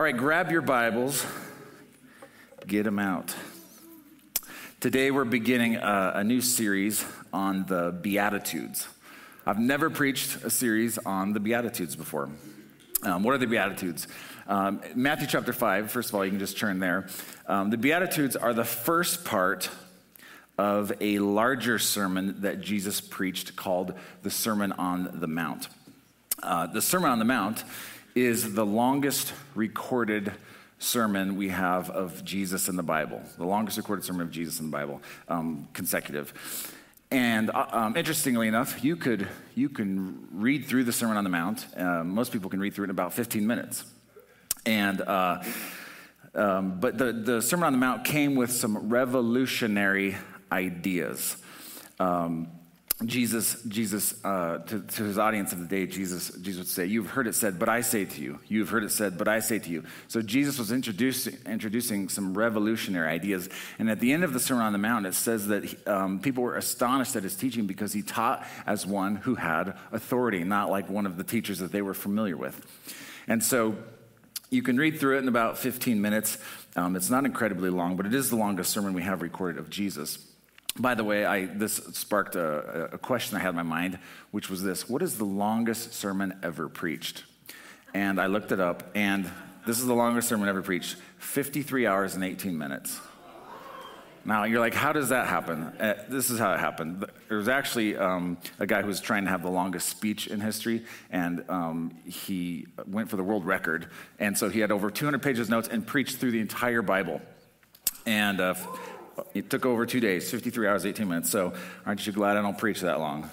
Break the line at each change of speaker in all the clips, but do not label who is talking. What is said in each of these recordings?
All right, grab your Bibles, get them out. Today we're beginning a, a, new series on the Beatitudes. I've never preached a series on the Beatitudes before. Um, what are the Beatitudes? Um, Matthew chapter 5, first of all, you can just turn there. Um, the Beatitudes are the first part of a larger sermon that Jesus preached called the Sermon on the Mount. Uh, the Sermon on the Mount is the longest recorded sermon we have of Jesus in the Bible, the longest recorded sermon of Jesus in the Bible, um, consecutive. And uh, um, interestingly enough, you could you can read through the Sermon on the Mount. Uh, most people can read through it in about 15 minutes. And uh, um, but the, the Sermon on the Mount came with some revolutionary ideas. Um, Jesus, Jesus uh, to, to, his audience of the day, Jesus, Jesus would say, You've heard it said, but I say to you. You've heard it said, but I say to you. So Jesus was introducing, introducing some revolutionary ideas. And at the end of the Sermon on the Mount, it says that he, um, people were astonished at his teaching because he taught as one who had authority, not like one of the teachers that they were familiar with. And so you can read through it in about 15 minutes. Um, it's not incredibly long, but it is the longest sermon we have recorded of Jesus. By the way, I, this sparked a, a question I had in my mind, which was this What is the longest sermon ever preached? And I looked it up, and this is the longest sermon ever preached 53 hours and 18 minutes. Now, you're like, how does that happen? Uh, this is how it happened. There was actually um, a guy who was trying to have the longest speech in history, and um, he went for the world record. And so he had over 200 pages of notes and preached through the entire Bible. And uh, it took over two days, 53 hours, 18 minutes. So aren't you glad I don't preach that long?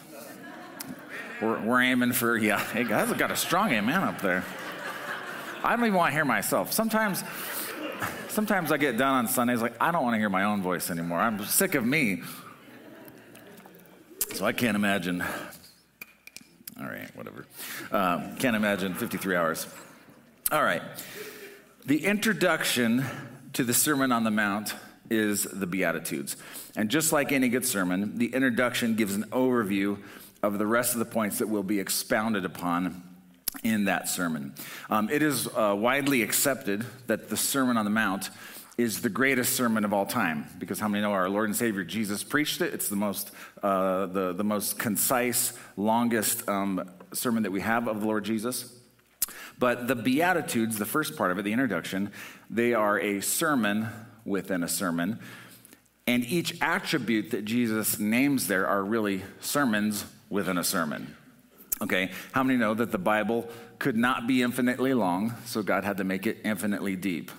We're, we're aiming for, yeah, hey, guys, got a strong amen up there. I don't even want to hear myself. Sometimes, sometimes I get done on Sundays, like, I don't want to hear my own voice anymore. I'm sick of me. So I can't imagine. All right, whatever. Um, can't imagine 53 hours. All right. The introduction to the Sermon on the Mount is the Beatitudes. And just like any good sermon, the introduction gives an overview of the rest of the points that will be expounded upon in that sermon. Um, it is uh, widely accepted that the Sermon on the Mount is the greatest sermon of all time because how many know our Lord and Savior Jesus preached it? It's the most, uh, the, the most concise, longest um, sermon that we have of the Lord Jesus. But the Beatitudes, the first part of it, the introduction, they are a sermon within a sermon. And each attribute that Jesus names there are really sermons within a sermon. Okay, how many know that the Bible could not be infinitely long, so God had to make it infinitely deep?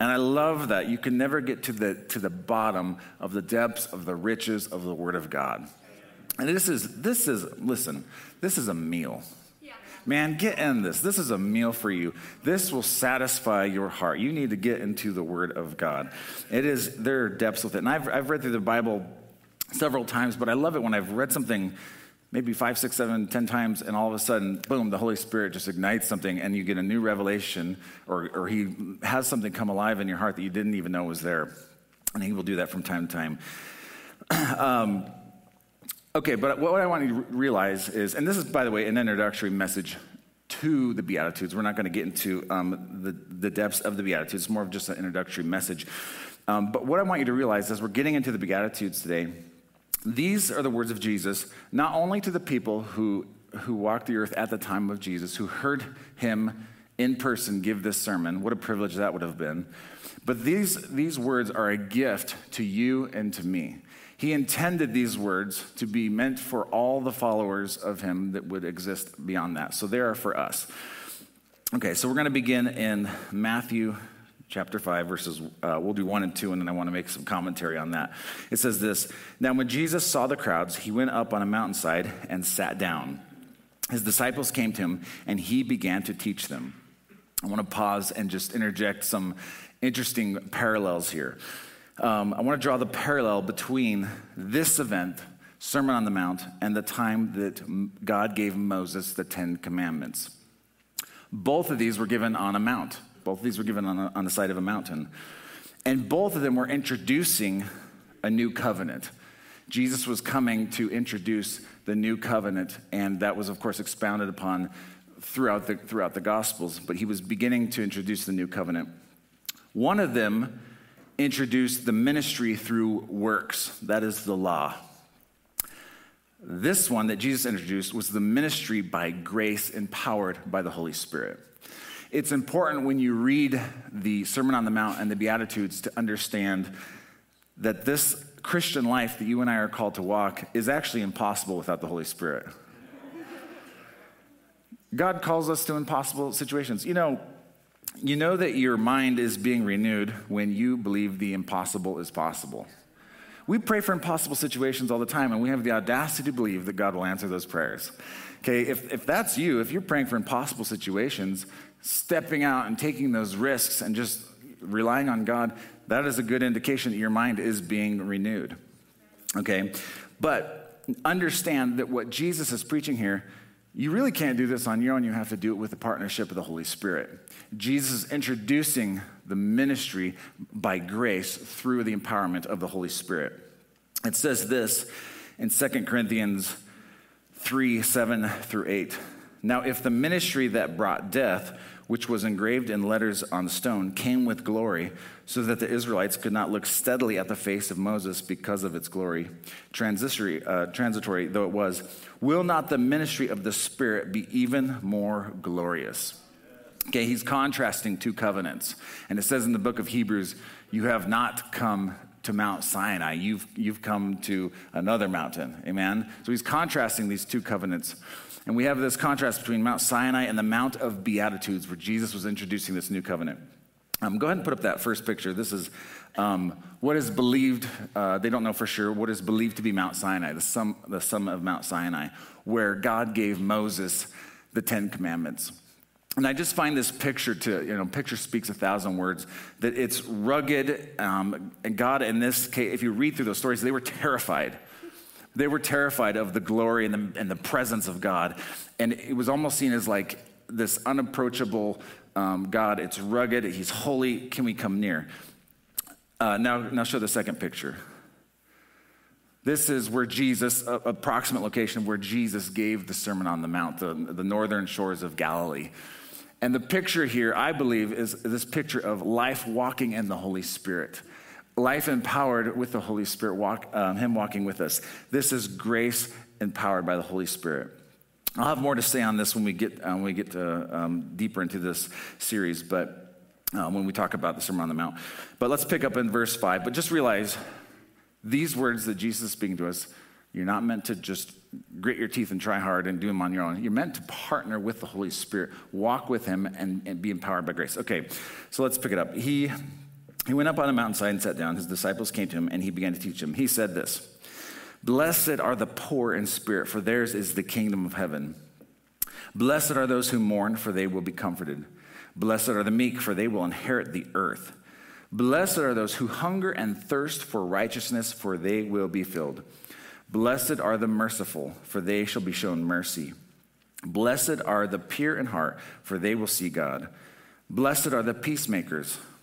And I love that. You can never get to the, to the bottom of the depths of the riches of the Word of God. And this is, this is, listen, this is a meal. Man, get in this. This is a meal for you. This will satisfy your heart. You need to get into the Word of God. It is, there are depths with it. And I've, I've read through the Bible several times, but I love it when I've read something maybe five, six, seven, ten times, and all of a sudden, boom, the Holy Spirit just ignites something, and you get a new revelation, or, or He has something come alive in your heart that you didn't even know was there. And He will do that from time to time. um, Okay, but what I want you to realize is, and this is, by the way, an introductory message to the Beatitudes. We're not going to get into um, the, the depths of the Beatitudes, it's more of just an introductory message. Um, but what I want you to realize as we're getting into the Beatitudes today, these are the words of Jesus, not only to the people who, who walked the earth at the time of Jesus, who heard him in person give this sermon. What a privilege that would have been. But these, these words are a gift to you and to me. He intended these words to be meant for all the followers of him that would exist beyond that. So they are for us. Okay, so we're going to begin in Matthew chapter 5, verses, uh, we'll do 1 and 2, and then I want to make some commentary on that. It says this Now, when Jesus saw the crowds, he went up on a mountainside and sat down. His disciples came to him, and he began to teach them. I want to pause and just interject some interesting parallels here um, I want to draw the parallel between this event, Sermon on the Mount, and the time that God gave Moses the Ten Commandments. Both of these were given on a mount. Both of these were given on, a, on the side of a mountain. And both of them were introducing a new covenant. Jesus was coming to introduce the new covenant, and that was, of course, expounded upon throughout the, throughout the Gospels, but he was beginning to introduce the new covenant. One of them introduced the ministry through works, that is the law. This one that Jesus introduced was the ministry by grace empowered by the Holy Spirit. It's important when you read the Sermon on the Mount and the Beatitudes to understand that this Christian life that you and I are called to walk is actually impossible without the Holy Spirit. God calls us to impossible situations. You know, you know that your mind is being renewed when you believe the impossible is possible. We pray for impossible situations all the time, and we have the audacity to believe that God will answer those prayers. Okay, if, if that's you, if you're praying for impossible situations, stepping out and taking those risks and just relying on God, that is a good indication that your mind is being renewed. Okay, but understand that what Jesus is preaching here you really can't do this on your own. You have to do it with the partnership of the Holy Spirit. Jesus is introducing the ministry by grace through the empowerment of the Holy Spirit. It says this in 2 Corinthians 3 7 through 8. Now, if the ministry that brought death, which was engraved in letters on stone, came with glory, so that the Israelites could not look steadily at the face of Moses because of its glory, transitory, uh, transitory though it was, will not the ministry of the Spirit be even more glorious? Okay, he's contrasting two covenants. And it says in the book of Hebrews, you have not come to Mount Sinai. You've, you've come to another mountain. Amen? So he's contrasting these two covenants. And we have this contrast between Mount Sinai and the Mount of Beatitudes, where Jesus was introducing this new covenant. Um, go ahead and put up that first picture. This is um, what is believed, uh, they don't know for sure, what is believed to be Mount Sinai, the, sum, the summit of Mount Sinai, where God gave Moses the Ten Commandments. And I just find this picture to, you know, picture speaks a thousand words, that it's rugged. Um, and God, in this case, if you read through those stories, they were terrified. They were terrified of the glory and the, and the presence of God. And it was almost seen as like this unapproachable um, God. It's rugged, He's holy. Can we come near? Uh, now, now, show the second picture. This is where Jesus, uh, approximate location where Jesus gave the Sermon on the Mount, the, the northern shores of Galilee. And the picture here, I believe, is this picture of life walking in the Holy Spirit. Life empowered with the Holy Spirit, walk, um, Him walking with us. This is grace empowered by the Holy Spirit. I'll have more to say on this when we get, uh, when we get to, um, deeper into this series, but uh, when we talk about the Sermon on the Mount. But let's pick up in verse 5. But just realize these words that Jesus is speaking to us, you're not meant to just grit your teeth and try hard and do them on your own. You're meant to partner with the Holy Spirit, walk with Him, and, and be empowered by grace. Okay, so let's pick it up. He, he went up on a mountainside and sat down. His disciples came to him, and he began to teach them. He said this Blessed are the poor in spirit, for theirs is the kingdom of heaven. Blessed are those who mourn, for they will be comforted. Blessed are the meek, for they will inherit the earth. Blessed are those who hunger and thirst for righteousness, for they will be filled. Blessed are the merciful, for they shall be shown mercy. Blessed are the pure in heart, for they will see God. Blessed are the peacemakers,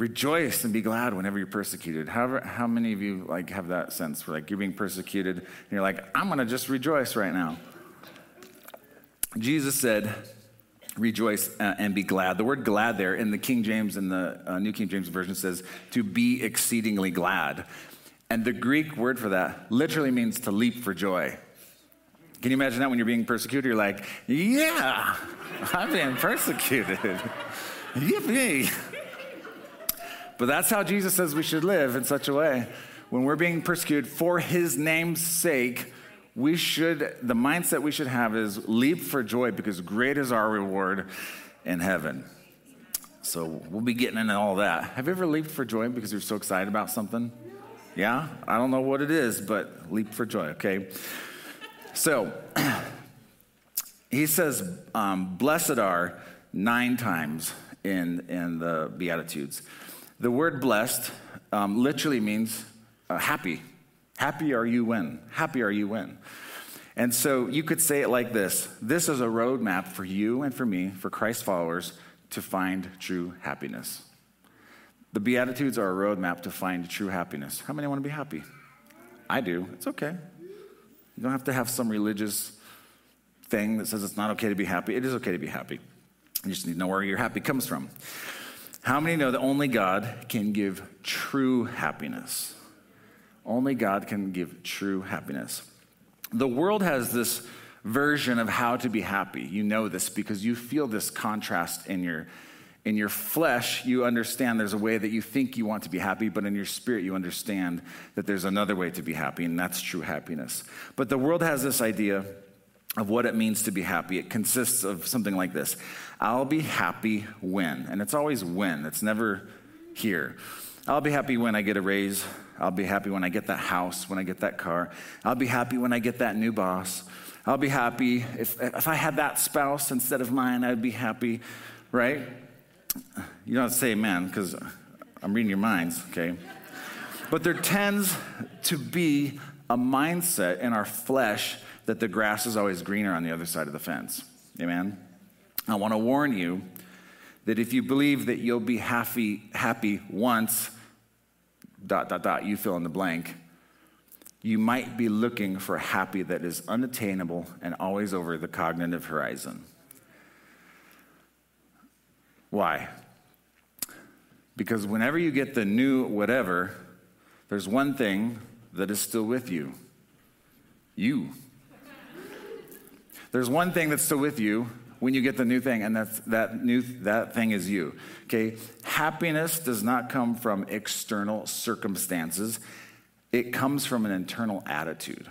Rejoice and be glad whenever you're persecuted. However, how many of you like have that sense where like you're being persecuted and you're like, I'm gonna just rejoice right now? Jesus said, rejoice uh, and be glad. The word glad there in the King James and the uh, New King James Version says to be exceedingly glad. And the Greek word for that literally means to leap for joy. Can you imagine that when you're being persecuted? You're like, yeah, I'm being persecuted. Yippee. But that's how Jesus says we should live in such a way. When we're being persecuted for his name's sake, we should, the mindset we should have is leap for joy because great is our reward in heaven. So we'll be getting into all that. Have you ever leaped for joy because you're so excited about something? Yeah? I don't know what it is, but leap for joy, okay? So, he says, um, blessed are nine times in, in the Beatitudes. The word blessed um, literally means uh, happy. Happy are you when? Happy are you when? And so you could say it like this This is a roadmap for you and for me, for Christ followers, to find true happiness. The Beatitudes are a roadmap to find true happiness. How many want to be happy? I do. It's okay. You don't have to have some religious thing that says it's not okay to be happy. It is okay to be happy. You just need to know where your happy comes from. How many know that only God can give true happiness? Only God can give true happiness. The world has this version of how to be happy. You know this because you feel this contrast in your in your flesh, you understand there's a way that you think you want to be happy, but in your spirit, you understand that there's another way to be happy, and that's true happiness. But the world has this idea of what it means to be happy. It consists of something like this I'll be happy when. And it's always when, it's never here. I'll be happy when I get a raise. I'll be happy when I get that house, when I get that car. I'll be happy when I get that new boss. I'll be happy if, if I had that spouse instead of mine, I'd be happy, right? You don't say amen because I'm reading your minds, okay? But there tends to be a mindset in our flesh that the grass is always greener on the other side of the fence. Amen? I want to warn you that if you believe that you'll be happy, happy once, dot, dot, dot, you fill in the blank, you might be looking for happy that is unattainable and always over the cognitive horizon. Why? Because whenever you get the new whatever, there's one thing that is still with you you. There's one thing that's still with you when you get the new thing, and that's, that new that thing is you. Okay? Happiness does not come from external circumstances. It comes from an internal attitude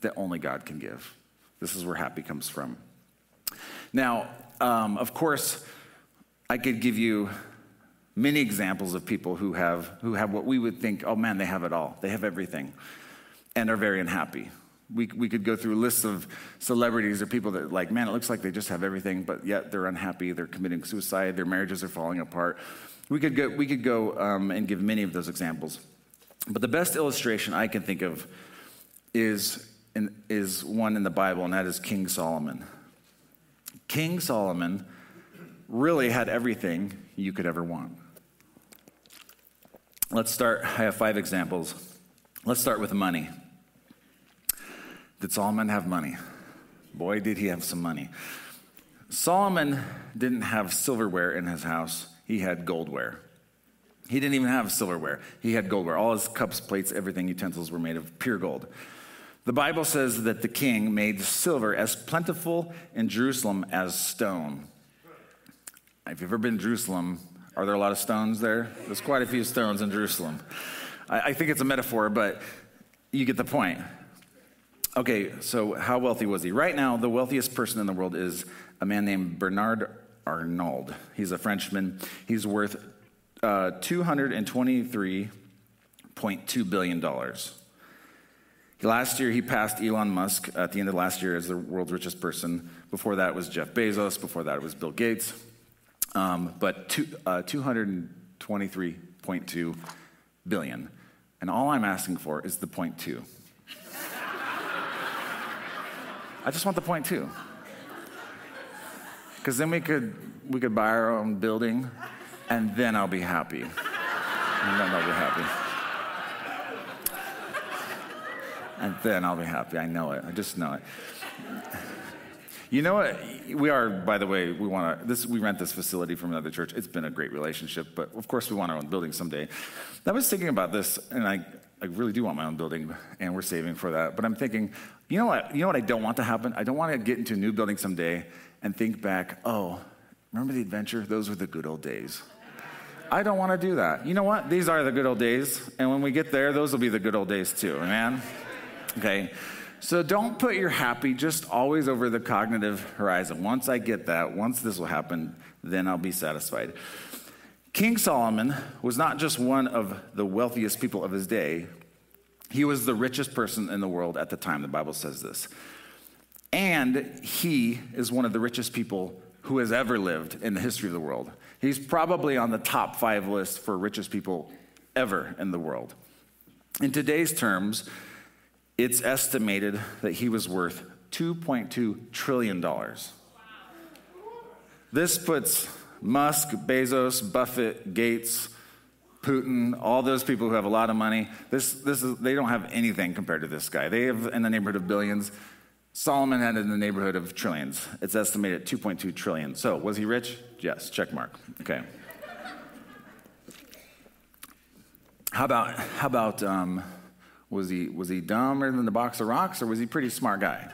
that only God can give. This is where happy comes from. Now, um, of course, I could give you many examples of people who have who have what we would think, oh man, they have it all. They have everything, and are very unhappy. We, we could go through lists of celebrities or people that, like, man, it looks like they just have everything, but yet they're unhappy, they're committing suicide, their marriages are falling apart. We could go, we could go um, and give many of those examples. But the best illustration I can think of is, in, is one in the Bible, and that is King Solomon. King Solomon really had everything you could ever want. Let's start. I have five examples. Let's start with money. Did Solomon have money? Boy, did he have some money. Solomon didn't have silverware in his house, he had goldware. He didn't even have silverware, he had goldware. All his cups, plates, everything, utensils were made of pure gold. The Bible says that the king made silver as plentiful in Jerusalem as stone. If you've ever been to Jerusalem, are there a lot of stones there? There's quite a few stones in Jerusalem. I, I think it's a metaphor, but you get the point. Okay, so how wealthy was he? Right now, the wealthiest person in the world is a man named Bernard Arnault. He's a Frenchman. He's worth uh, $223.2 billion. Last year, he passed Elon Musk at the end of last year as the world's richest person. Before that was Jeff Bezos. Before that it was Bill Gates. Um, but two, uh, 223.2 billion. And all I'm asking for is the point two. I just want the point two. Because then we could, we could buy our own building, and then I'll be happy. And then I'll be happy. And then I'll be happy. I know it. I just know it. You know what? We are, by the way, we want to, this, we rent this facility from another church. It's been a great relationship, but of course we want our own building someday. I was thinking about this, and I, I really do want my own building, and we're saving for that. But I'm thinking, you know what? You know what I don't want to happen? I don't want to get into a new building someday and think back, oh, remember the adventure? Those were the good old days. I don't want to do that. You know what? These are the good old days, and when we get there, those will be the good old days too, man. Okay. So don't put your happy just always over the cognitive horizon. Once I get that, once this will happen, then I'll be satisfied. King Solomon was not just one of the wealthiest people of his day, he was the richest person in the world at the time. The Bible says this. And he is one of the richest people who has ever lived in the history of the world. He's probably on the top five list for richest people ever in the world. In today's terms, it's estimated that he was worth $2.2 trillion. This puts Musk, Bezos, Buffett, Gates, Putin, all those people who have a lot of money, this, this is, they don't have anything compared to this guy. They have in the neighborhood of billions. Solomon had in the neighborhood of trillions. It's estimated at 2.2 trillion. So, was he rich? Yes, check mark. Okay. How about, how about um, was, he, was he dumber than the box of rocks, or was he pretty smart guy?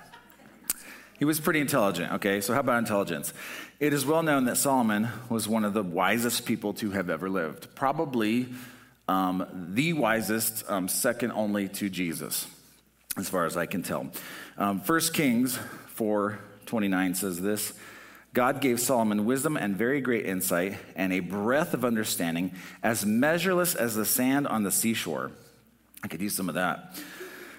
He was pretty intelligent, okay? So, how about intelligence? It is well known that Solomon was one of the wisest people to have ever lived. Probably um, the wisest, um, second only to Jesus, as far as I can tell. Um, 1 Kings 4 29 says this God gave Solomon wisdom and very great insight, and a breadth of understanding as measureless as the sand on the seashore. I could use some of that.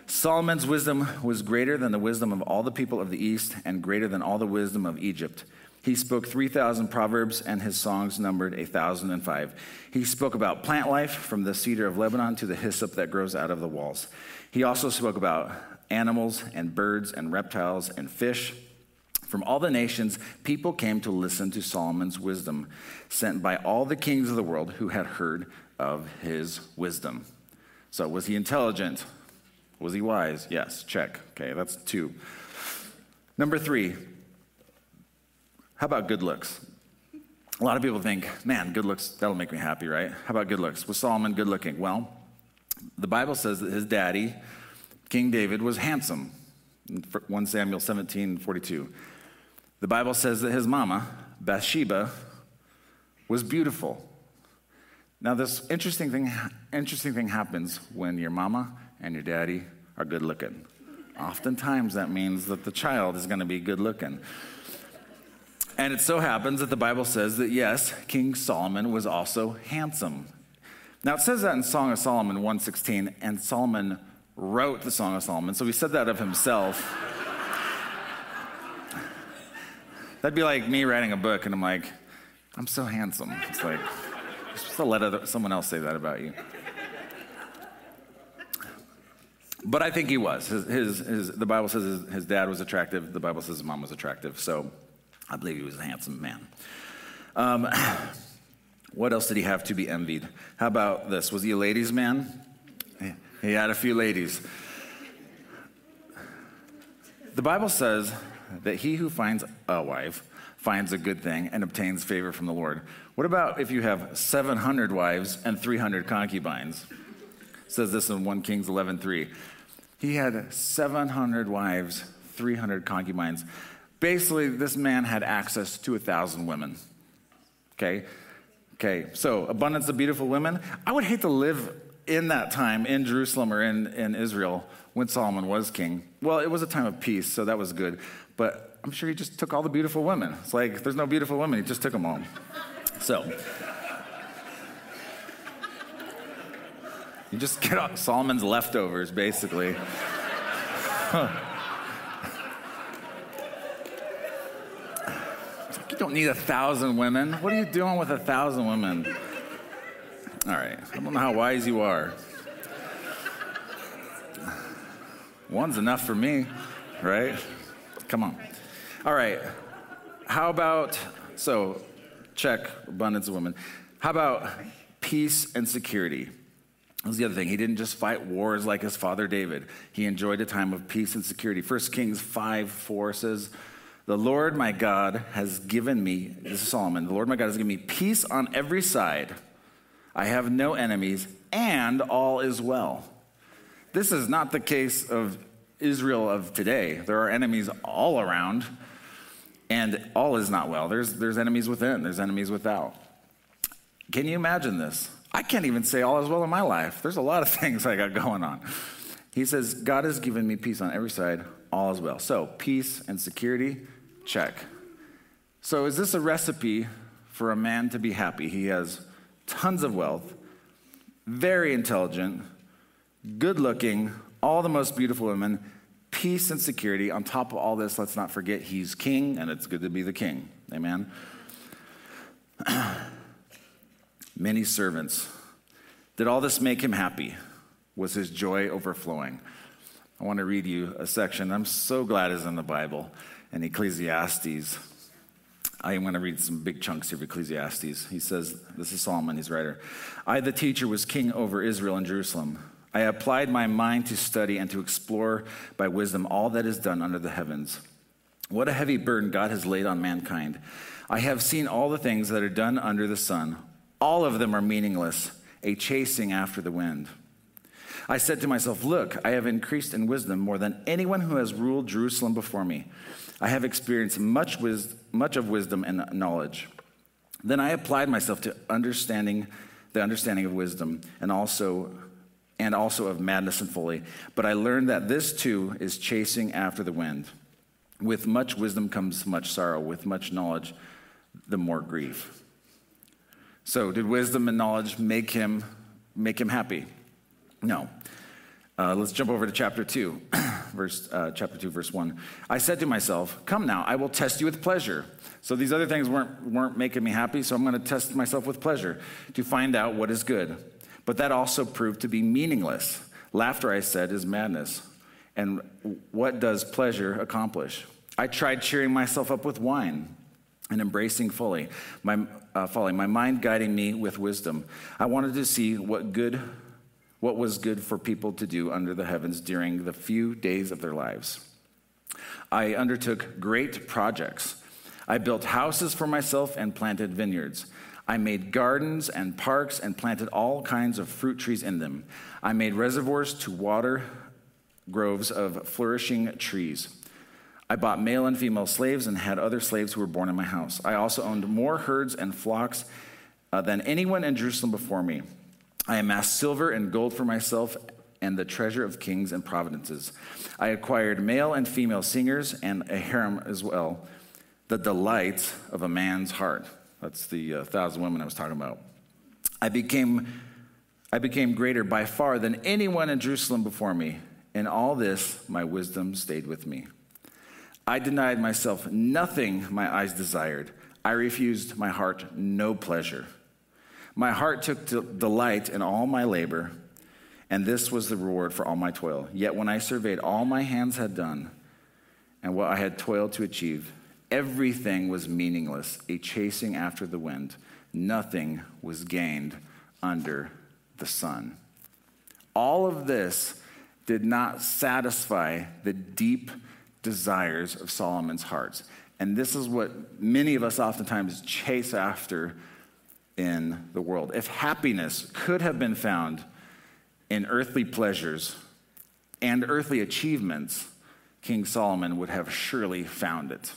Solomon's wisdom was greater than the wisdom of all the people of the East and greater than all the wisdom of Egypt. He spoke 3,000 proverbs, and his songs numbered 1,005. He spoke about plant life from the cedar of Lebanon to the hyssop that grows out of the walls. He also spoke about animals and birds and reptiles and fish. From all the nations, people came to listen to Solomon's wisdom, sent by all the kings of the world who had heard of his wisdom. So, was he intelligent? Was he wise? Yes, check. Okay, that's two. Number three, how about good looks? A lot of people think, man, good looks, that'll make me happy, right? How about good looks? Was Solomon good looking? Well, the Bible says that his daddy, King David, was handsome. 1 Samuel 17 42. The Bible says that his mama, Bathsheba, was beautiful. Now, this interesting thing, interesting thing happens when your mama and your daddy are good looking. Oftentimes, that means that the child is going to be good looking. And it so happens that the Bible says that yes, King Solomon was also handsome. Now it says that in Song of Solomon 116, and Solomon wrote the Song of Solomon, so he said that of himself. That'd be like me writing a book, and I'm like, I'm so handsome. It's like, supposed to let other, someone else say that about you. But I think he was. His, his, his the Bible says his, his, dad was attractive. The Bible says his mom was attractive. So I believe he was a handsome man. Um, what else did he have to be envied? How about this? Was he a ladies' man? He had a few ladies. The Bible says that he who finds a wife finds a good thing and obtains favor from the Lord. What about if you have 700 wives and 300 concubines? It says this in 1 Kings 11:3. He had 700 wives, 300 concubines. Basically, this man had access to a thousand women. Okay? Okay, so abundance of beautiful women. I would hate to live in that time in Jerusalem or in, in Israel when Solomon was king. Well, it was a time of peace, so that was good. But I'm sure he just took all the beautiful women. It's like there's no beautiful women, he just took them all. So. You just get Solomon's leftovers, basically. You don't need a thousand women. What are you doing with a thousand women? All right. I don't know how wise you are. One's enough for me, right? Come on. All right. How about, so check abundance of women. How about peace and security? That was the other thing. He didn't just fight wars like his father David. He enjoyed a time of peace and security. First Kings 5 4 says, The Lord my God has given me, this is Solomon, the Lord my God has given me peace on every side. I have no enemies, and all is well. This is not the case of Israel of today. There are enemies all around, and all is not well. There's, there's enemies within, there's enemies without. Can you imagine this? I can't even say all is well in my life. There's a lot of things I got going on. He says, God has given me peace on every side, all is well. So, peace and security, check. So, is this a recipe for a man to be happy? He has tons of wealth, very intelligent, good looking, all the most beautiful women, peace and security. On top of all this, let's not forget he's king, and it's good to be the king. Amen. Many servants. Did all this make him happy? Was his joy overflowing? I want to read you a section I'm so glad is in the Bible in Ecclesiastes. I want to read some big chunks of Ecclesiastes. He says, This is Solomon, his writer. I, the teacher, was king over Israel and Jerusalem. I applied my mind to study and to explore by wisdom all that is done under the heavens. What a heavy burden God has laid on mankind. I have seen all the things that are done under the sun. All of them are meaningless, a chasing after the wind. I said to myself, Look, I have increased in wisdom more than anyone who has ruled Jerusalem before me. I have experienced much, wis- much of wisdom and knowledge. Then I applied myself to understanding the understanding of wisdom and also and also of madness and folly. But I learned that this too is chasing after the wind. With much wisdom comes much sorrow, with much knowledge, the more grief. So, did wisdom and knowledge make him make him happy? No. Uh, let's jump over to chapter 2, verse, uh, chapter 2, verse 1. I said to myself, Come now, I will test you with pleasure. So these other things weren't, weren't making me happy, so I'm going to test myself with pleasure to find out what is good. But that also proved to be meaningless. Laughter, I said, is madness. And what does pleasure accomplish? I tried cheering myself up with wine and embracing fully my uh, folly, my mind guiding me with wisdom. I wanted to see what good, what was good for people to do under the heavens during the few days of their lives. I undertook great projects. I built houses for myself and planted vineyards. I made gardens and parks and planted all kinds of fruit trees in them. I made reservoirs to water groves of flourishing trees. I bought male and female slaves and had other slaves who were born in my house. I also owned more herds and flocks uh, than anyone in Jerusalem before me. I amassed silver and gold for myself and the treasure of kings and providences. I acquired male and female singers and a harem as well, the delight of a man's heart. That's the uh, thousand women I was talking about. I became, I became greater by far than anyone in Jerusalem before me. In all this, my wisdom stayed with me. I denied myself nothing my eyes desired. I refused my heart no pleasure. My heart took delight in all my labor, and this was the reward for all my toil. Yet when I surveyed all my hands had done and what I had toiled to achieve, Everything was meaningless, a chasing after the wind. Nothing was gained under the sun. All of this did not satisfy the deep desires of Solomon's heart. And this is what many of us oftentimes chase after in the world. If happiness could have been found in earthly pleasures and earthly achievements, King Solomon would have surely found it.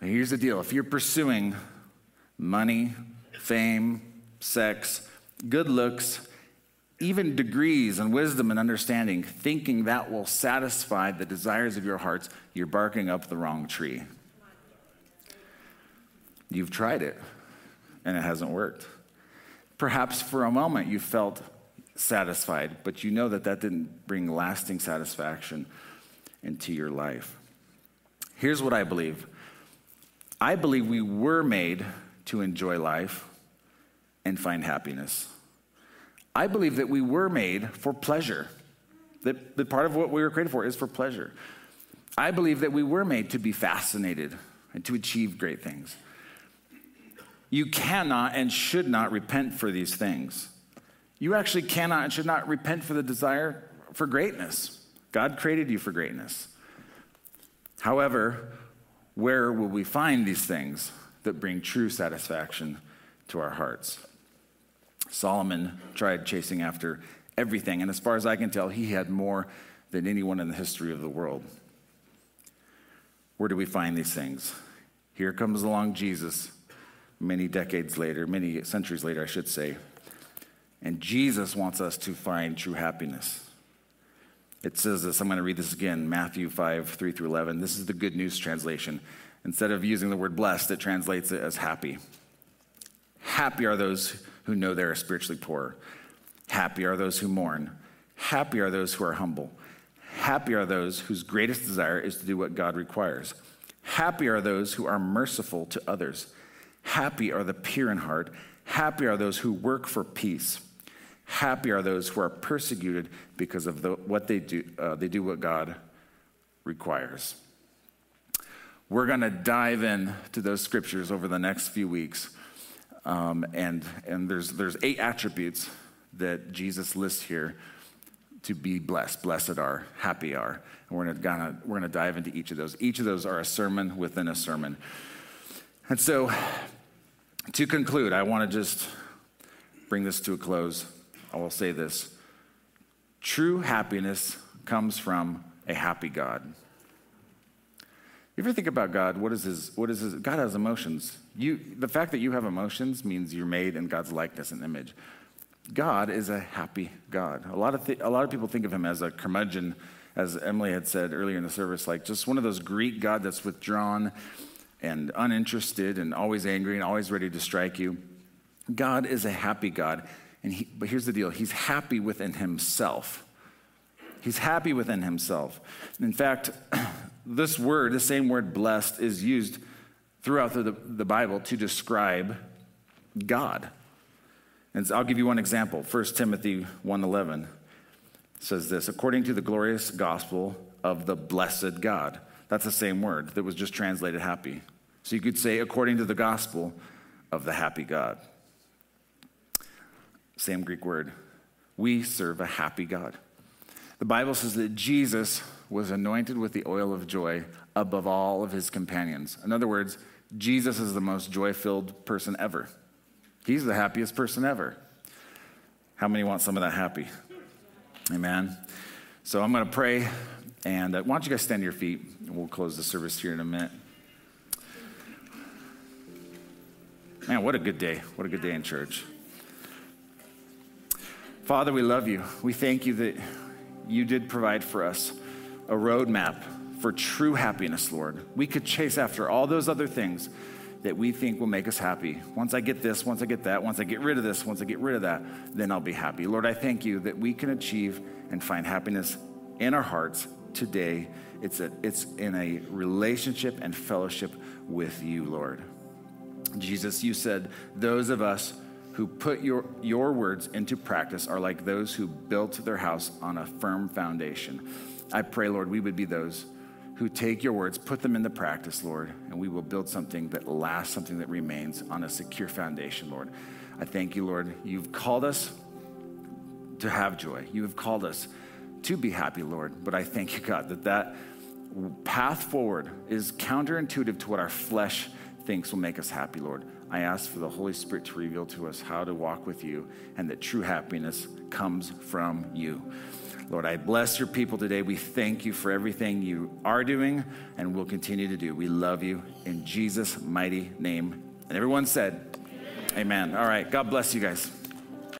Here's the deal if you're pursuing money, fame, sex, good looks, even degrees and wisdom and understanding, thinking that will satisfy the desires of your hearts, you're barking up the wrong tree. You've tried it and it hasn't worked. Perhaps for a moment you felt satisfied, but you know that that didn't bring lasting satisfaction into your life. Here's what I believe I believe we were made to enjoy life and find happiness. I believe that we were made for pleasure. That, that part of what we were created for is for pleasure. I believe that we were made to be fascinated and to achieve great things. You cannot and should not repent for these things. You actually cannot and should not repent for the desire for greatness. God created you for greatness. However, where will we find these things that bring true satisfaction to our hearts? Solomon tried chasing after everything, and as far as I can tell, he had more than anyone in the history of the world. Where do we find these things? Here comes along Jesus many decades later, many centuries later, I should say. And Jesus wants us to find true happiness. It says this, I'm going to read this again Matthew 5, 3 through 11. This is the Good News translation. Instead of using the word blessed, it translates it as happy. Happy are those who know they are spiritually poor. Happy are those who mourn. Happy are those who are humble. Happy are those whose greatest desire is to do what God requires. Happy are those who are merciful to others. Happy are the pure in heart. Happy are those who work for peace. Happy are those who are persecuted because of the, what they do. Uh, they do what God requires. We're going to dive in to those scriptures over the next few weeks. Um, and and there's, there's eight attributes that Jesus lists here to be blessed. Blessed are, happy are. And we're going we're to dive into each of those. Each of those are a sermon within a sermon. And so, to conclude, I want to just bring this to a close. I will say this true happiness comes from a happy God. You ever think about God? What is his, what is his, God has emotions. You, the fact that you have emotions means you're made in God's likeness and image. God is a happy God. A lot of, th- a lot of people think of him as a curmudgeon, as Emily had said earlier in the service, like just one of those Greek God that's withdrawn and uninterested and always angry and always ready to strike you. God is a happy God. And he, but here's the deal He's happy within himself. He's happy within himself. In fact, this word, the same word blessed, is used throughout the, the Bible to describe God. And I'll give you one example. 1 Timothy 1.11 says this, according to the glorious gospel of the blessed God. That's the same word that was just translated happy. So you could say, according to the gospel of the happy God. Same Greek word. We serve a happy God. The Bible says that Jesus was anointed with the oil of joy above all of his companions. In other words, Jesus is the most joy filled person ever. He's the happiest person ever. How many want some of that happy? Amen. So I'm going to pray, and uh, why don't you guys stand to your feet? We'll close the service here in a minute. Man, what a good day. What a good day in church. Father, we love you. We thank you that you did provide for us a roadmap for true happiness, Lord. We could chase after all those other things that we think will make us happy. Once I get this, once I get that, once I get rid of this, once I get rid of that, then I'll be happy. Lord, I thank you that we can achieve and find happiness in our hearts today. It's, a, it's in a relationship and fellowship with you, Lord. Jesus, you said, those of us who put your, your words into practice are like those who built their house on a firm foundation. I pray, Lord, we would be those who take your words, put them into practice, Lord, and we will build something that lasts, something that remains on a secure foundation, Lord. I thank you, Lord. You've called us to have joy. You have called us to be happy, Lord. But I thank you, God, that that path forward is counterintuitive to what our flesh thinks will make us happy, Lord. I ask for the Holy Spirit to reveal to us how to walk with you and that true happiness comes from you. Lord, I bless your people today. We thank you for everything you are doing and will continue to do. We love you in Jesus' mighty name. And everyone said, Amen. Amen. All right. God bless you guys.